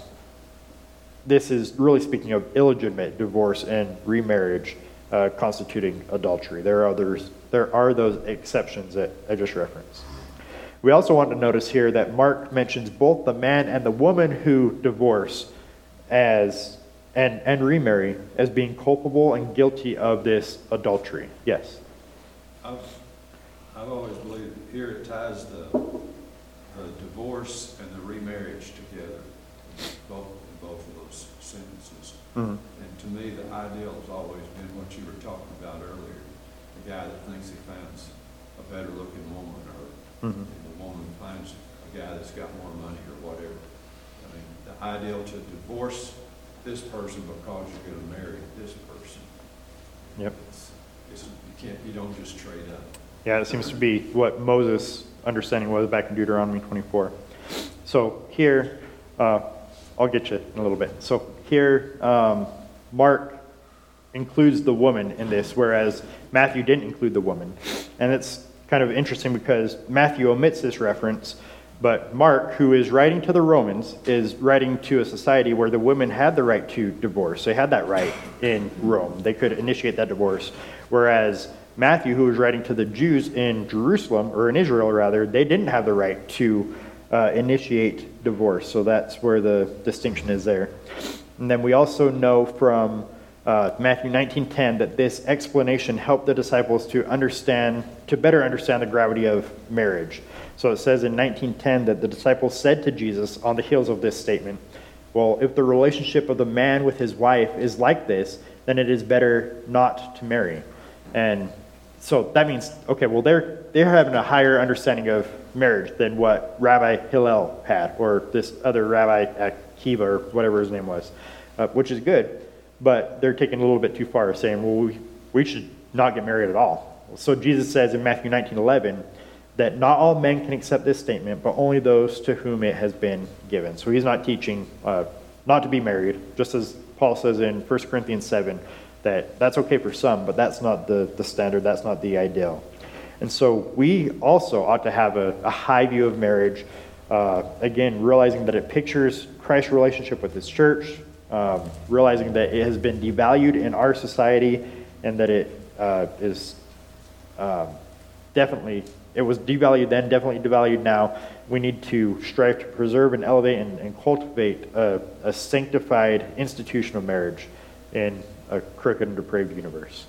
this is really speaking of illegitimate divorce and remarriage uh, constituting adultery. There are others. There are those exceptions that I just referenced. We also want to notice here that Mark mentions both the man and the woman who divorce as and, and remarry as being culpable and guilty of this adultery. Yes. I've, I've always believed here it ties the, the divorce and the remarriage together, both, in both of those sentences. Mhm. And to me, the ideal has always been what you were talking about earlier. The guy that thinks he finds a better looking woman or Mhm. the woman finds a guy that's got more money or whatever. I mean, the ideal to divorce this person because you're gonna marry this person. Yep. It's, it's, you can't, you don't just trade up. Yeah, it seems to be what Moses' understanding was back in Deuteronomy 24. So here, uh, I'll get you in a little bit. So here, um, Mark includes the woman in this, whereas Matthew didn't include the woman. And it's kind of interesting because Matthew omits this reference, but Mark, who is writing to the Romans, is writing to a society where the women had the right to divorce. They had that right in Rome. They could initiate that divorce. Whereas Matthew, who was writing to the Jews in Jerusalem, or in Israel rather, they didn't have the right to uh, initiate divorce. So that's where the distinction is there. And then we also know from uh, Matthew 19:10 that this explanation helped the disciples to understand, to better understand the gravity of marriage. So it says in 19:10 that the disciples said to Jesus on the heels of this statement, "Well, if the relationship of the man with his wife is like this, then it is better not to marry." And so that means, okay, well they're they're having a higher understanding of marriage than what Rabbi Hillel had, or this other Rabbi Akiva, or whatever his name was, uh, which is good but they're taking a little bit too far, saying, well, we, we should not get married at all. So Jesus says in Matthew 19 11 that not all men can accept this statement, but only those to whom it has been given. So he's not teaching uh, not to be married, just as Paul says in 1 Corinthians 7 that that's okay for some, but that's not the, the standard, that's not the ideal. And so we also ought to have a, a high view of marriage, uh, again, realizing that it pictures Christ's relationship with his church, um, realizing that it has been devalued in our society and that it uh, is um, definitely, it was devalued then, definitely devalued now. We need to strive to preserve and elevate and, and cultivate a, a sanctified institution of marriage in a crooked and depraved universe.